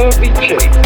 Derby Chief.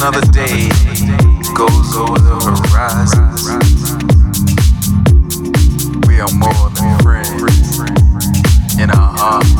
another day goes over the horizon. We are more than friends in our hearts.